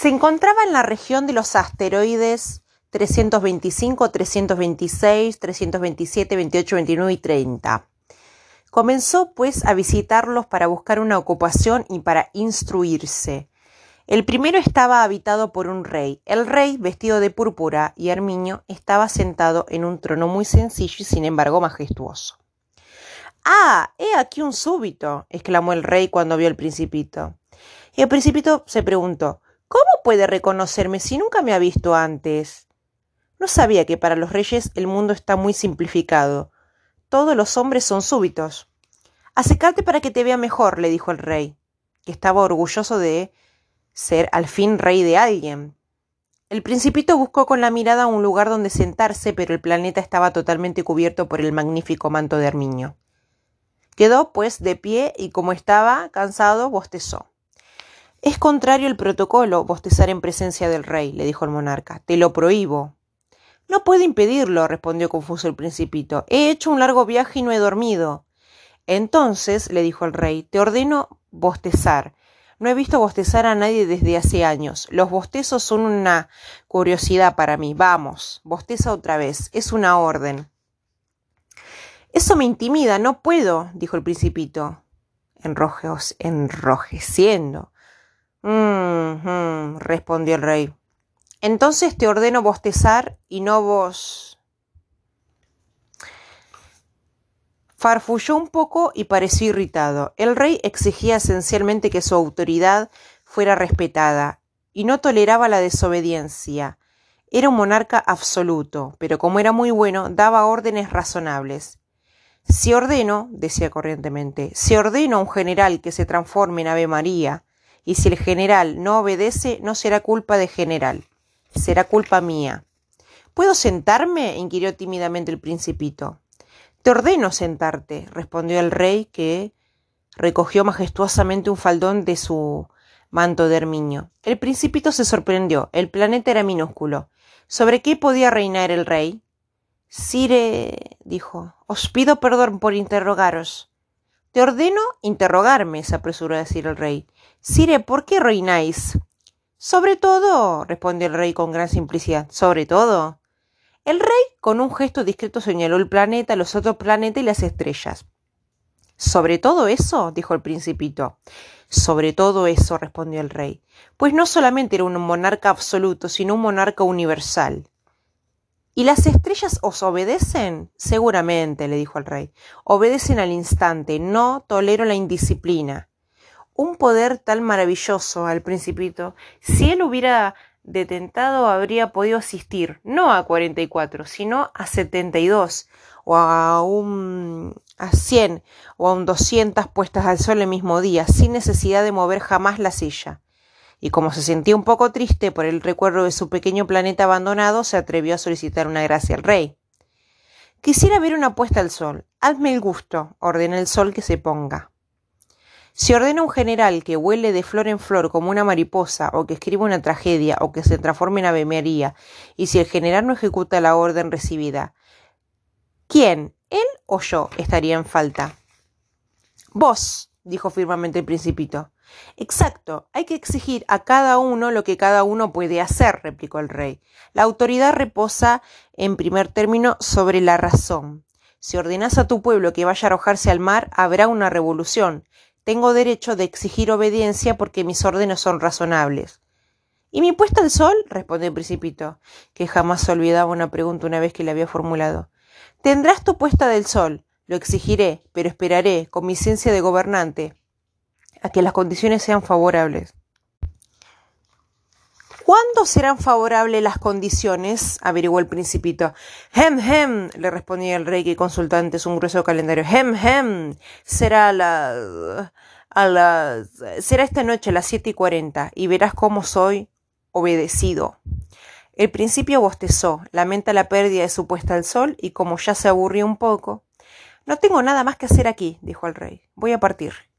Se encontraba en la región de los asteroides 325, 326, 327, 28, 29 y 30. Comenzó pues a visitarlos para buscar una ocupación y para instruirse. El primero estaba habitado por un rey. El rey, vestido de púrpura y armiño, estaba sentado en un trono muy sencillo y sin embargo majestuoso. Ah, he aquí un súbito, exclamó el rey cuando vio al principito. Y el principito se preguntó ¿Cómo puede reconocerme si nunca me ha visto antes? No sabía que para los reyes el mundo está muy simplificado. Todos los hombres son súbitos. Acércate para que te vea mejor, le dijo el rey, que estaba orgulloso de ser al fin rey de alguien. El principito buscó con la mirada un lugar donde sentarse, pero el planeta estaba totalmente cubierto por el magnífico manto de armiño. Quedó, pues, de pie y como estaba cansado, bostezó. Es contrario el protocolo bostezar en presencia del rey, le dijo el monarca. Te lo prohíbo. No puedo impedirlo, respondió confuso el principito. He hecho un largo viaje y no he dormido. Entonces, le dijo el rey, te ordeno bostezar. No he visto bostezar a nadie desde hace años. Los bostezos son una curiosidad para mí. Vamos, bosteza otra vez. Es una orden. Eso me intimida, no puedo, dijo el principito, enrojeciendo. Respondió el rey. Entonces te ordeno bostezar y no vos. Farfulló un poco y pareció irritado. El rey exigía esencialmente que su autoridad fuera respetada y no toleraba la desobediencia. Era un monarca absoluto, pero como era muy bueno, daba órdenes razonables. Si ordeno, decía corrientemente, si ordeno a un general que se transforme en Ave María, y si el general no obedece, no será culpa de general, será culpa mía. ¿Puedo sentarme? inquirió tímidamente el principito. Te ordeno sentarte, respondió el rey, que recogió majestuosamente un faldón de su manto de hermiño. El principito se sorprendió. El planeta era minúsculo. ¿Sobre qué podía reinar el rey? Sire, dijo, os pido perdón por interrogaros. Te ordeno interrogarme, se apresuró a decir el rey. Sire, ¿por qué reináis? Sobre todo, respondió el rey con gran simplicidad. Sobre todo. El rey, con un gesto discreto, señaló el planeta, los otros planetas y las estrellas. Sobre todo eso, dijo el principito. Sobre todo eso, respondió el rey, pues no solamente era un monarca absoluto, sino un monarca universal. ¿Y las estrellas os obedecen? Seguramente, le dijo el rey. Obedecen al instante. No tolero la indisciplina. Un poder tan maravilloso al principito, si él hubiera detentado, habría podido asistir no a 44, sino a 72, o a un a 100 o a un 200 puestas al sol el mismo día, sin necesidad de mover jamás la silla y como se sentía un poco triste por el recuerdo de su pequeño planeta abandonado, se atrevió a solicitar una gracia al rey. Quisiera ver una puesta al sol. Hazme el gusto, ordena el sol que se ponga. Si ordena un general que huele de flor en flor como una mariposa, o que escriba una tragedia, o que se transforme en Ave María, y si el general no ejecuta la orden recibida, ¿quién, él o yo, estaría en falta? Vos, dijo firmemente el principito. Exacto, hay que exigir a cada uno lo que cada uno puede hacer, replicó el rey. La autoridad reposa, en primer término, sobre la razón. Si ordenas a tu pueblo que vaya a arrojarse al mar, habrá una revolución. Tengo derecho de exigir obediencia porque mis órdenes son razonables. ¿Y mi puesta al sol? respondió el principito, que jamás olvidaba una pregunta una vez que le había formulado. Tendrás tu puesta del sol. Lo exigiré, pero esperaré, con mi ciencia de gobernante, a que las condiciones sean favorables. ¿Cuándo serán favorables las condiciones? averiguó el principito. Hem, hem, le respondía el rey que consultó antes un grueso calendario. Hem, hem, será a las... a las... será esta noche a las siete y cuarenta, y verás cómo soy obedecido. El principio bostezó, lamenta la pérdida de su puesta al sol, y como ya se aburrió un poco, no tengo nada más que hacer aquí, dijo el rey. Voy a partir.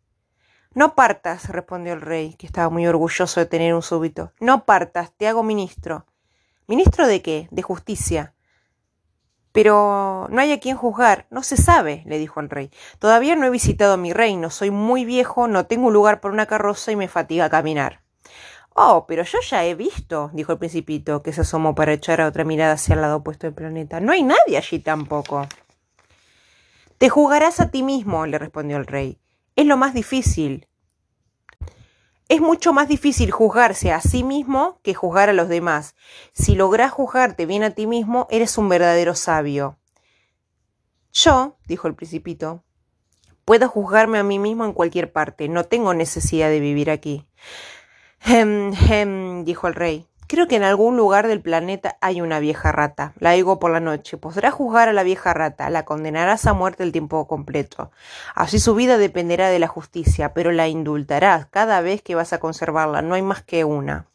No partas, respondió el rey, que estaba muy orgulloso de tener un súbito. No partas, te hago ministro. ¿Ministro de qué? De justicia. Pero no hay a quien juzgar. No se sabe, le dijo el rey. Todavía no he visitado mi reino. Soy muy viejo, no tengo lugar para una carroza y me fatiga caminar. Oh, pero yo ya he visto, dijo el principito, que se asomó para echar otra mirada hacia el lado opuesto del planeta. No hay nadie allí tampoco. Te juzgarás a ti mismo, le respondió el rey. Es lo más difícil. Es mucho más difícil juzgarse a sí mismo que juzgar a los demás. Si logras juzgarte bien a ti mismo, eres un verdadero sabio. Yo, dijo el principito, puedo juzgarme a mí mismo en cualquier parte. No tengo necesidad de vivir aquí. Hem, hem, dijo el rey. Creo que en algún lugar del planeta hay una vieja rata. La oigo por la noche. Podrás juzgar a la vieja rata. La condenarás a muerte el tiempo completo. Así su vida dependerá de la justicia, pero la indultarás cada vez que vas a conservarla. No hay más que una.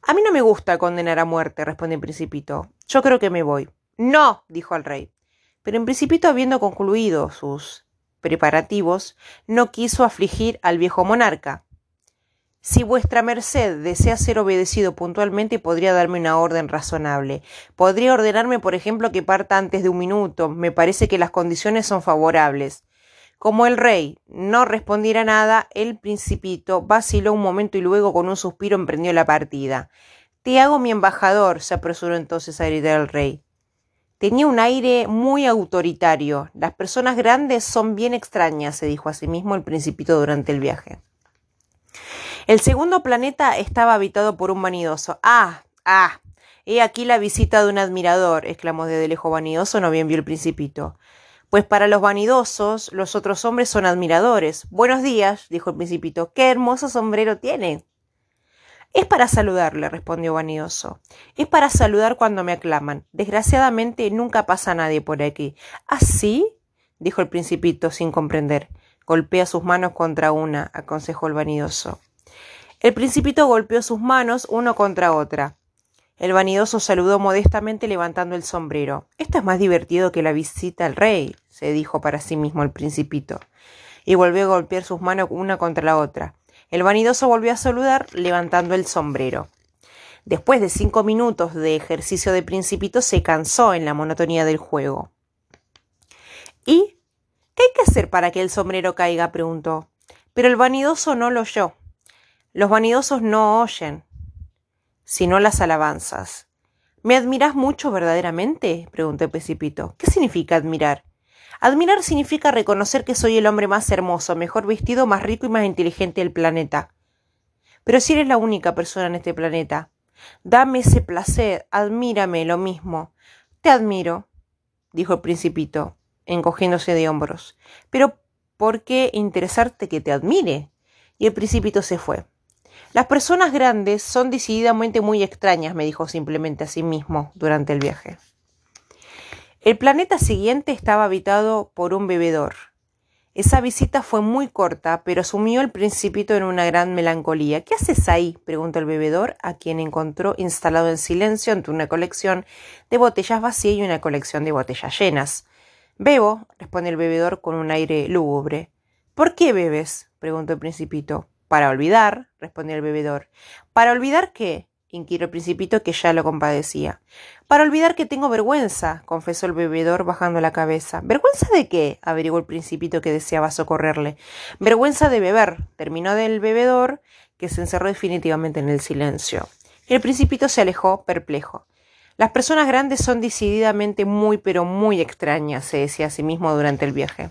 A mí no me gusta condenar a muerte, respondió principito. Yo creo que me voy. No, dijo el rey. Pero el principito, habiendo concluido sus preparativos, no quiso afligir al viejo monarca. Si vuestra merced desea ser obedecido puntualmente, podría darme una orden razonable. Podría ordenarme, por ejemplo, que parta antes de un minuto. Me parece que las condiciones son favorables. Como el rey no respondiera nada, el principito vaciló un momento y luego con un suspiro emprendió la partida. Te hago mi embajador, se apresuró entonces a gritar el rey. Tenía un aire muy autoritario. Las personas grandes son bien extrañas, se dijo a sí mismo el principito durante el viaje. El segundo planeta estaba habitado por un vanidoso. ¡Ah! ¡Ah! He aquí la visita de un admirador, exclamó desde lejos vanidoso, no bien vio el principito. Pues para los vanidosos, los otros hombres son admiradores. Buenos días, dijo el principito. ¡Qué hermoso sombrero tiene! Es para saludarle, respondió vanidoso. Es para saludar cuando me aclaman. Desgraciadamente nunca pasa nadie por aquí. ¿Ah, sí? dijo el principito sin comprender. Golpea sus manos contra una, aconsejó el vanidoso. El principito golpeó sus manos uno contra otra. El vanidoso saludó modestamente levantando el sombrero. Esto es más divertido que la visita al rey, se dijo para sí mismo el principito, y volvió a golpear sus manos una contra la otra. El vanidoso volvió a saludar levantando el sombrero. Después de cinco minutos de ejercicio de principito se cansó en la monotonía del juego. ¿Y qué hay que hacer para que el sombrero caiga? preguntó. Pero el vanidoso no lo oyó. Los vanidosos no oyen, sino las alabanzas. ¿Me admiras mucho verdaderamente? preguntó Precipito. ¿Qué significa admirar? Admirar significa reconocer que soy el hombre más hermoso, mejor vestido, más rico y más inteligente del planeta. Pero si eres la única persona en este planeta, dame ese placer, admírame lo mismo. Te admiro, dijo el principito, encogiéndose de hombros. Pero ¿por qué interesarte que te admire? Y el principito se fue. Las personas grandes son decididamente muy extrañas, me dijo simplemente a sí mismo durante el viaje. El planeta siguiente estaba habitado por un bebedor. Esa visita fue muy corta, pero sumió el principito en una gran melancolía. ¿Qué haces ahí? preguntó el bebedor, a quien encontró instalado en silencio ante una colección de botellas vacías y una colección de botellas llenas. Bebo, respondió el bebedor con un aire lúgubre. ¿Por qué bebes? preguntó el principito. Para olvidar, respondió el bebedor. ¿Para olvidar qué? inquirió el principito que ya lo compadecía. Para olvidar que tengo vergüenza, confesó el bebedor bajando la cabeza. ¿Vergüenza de qué? averiguó el principito que deseaba socorrerle. Vergüenza de beber, terminó del bebedor, que se encerró definitivamente en el silencio. El principito se alejó, perplejo. Las personas grandes son decididamente muy pero muy extrañas, se decía a sí mismo durante el viaje.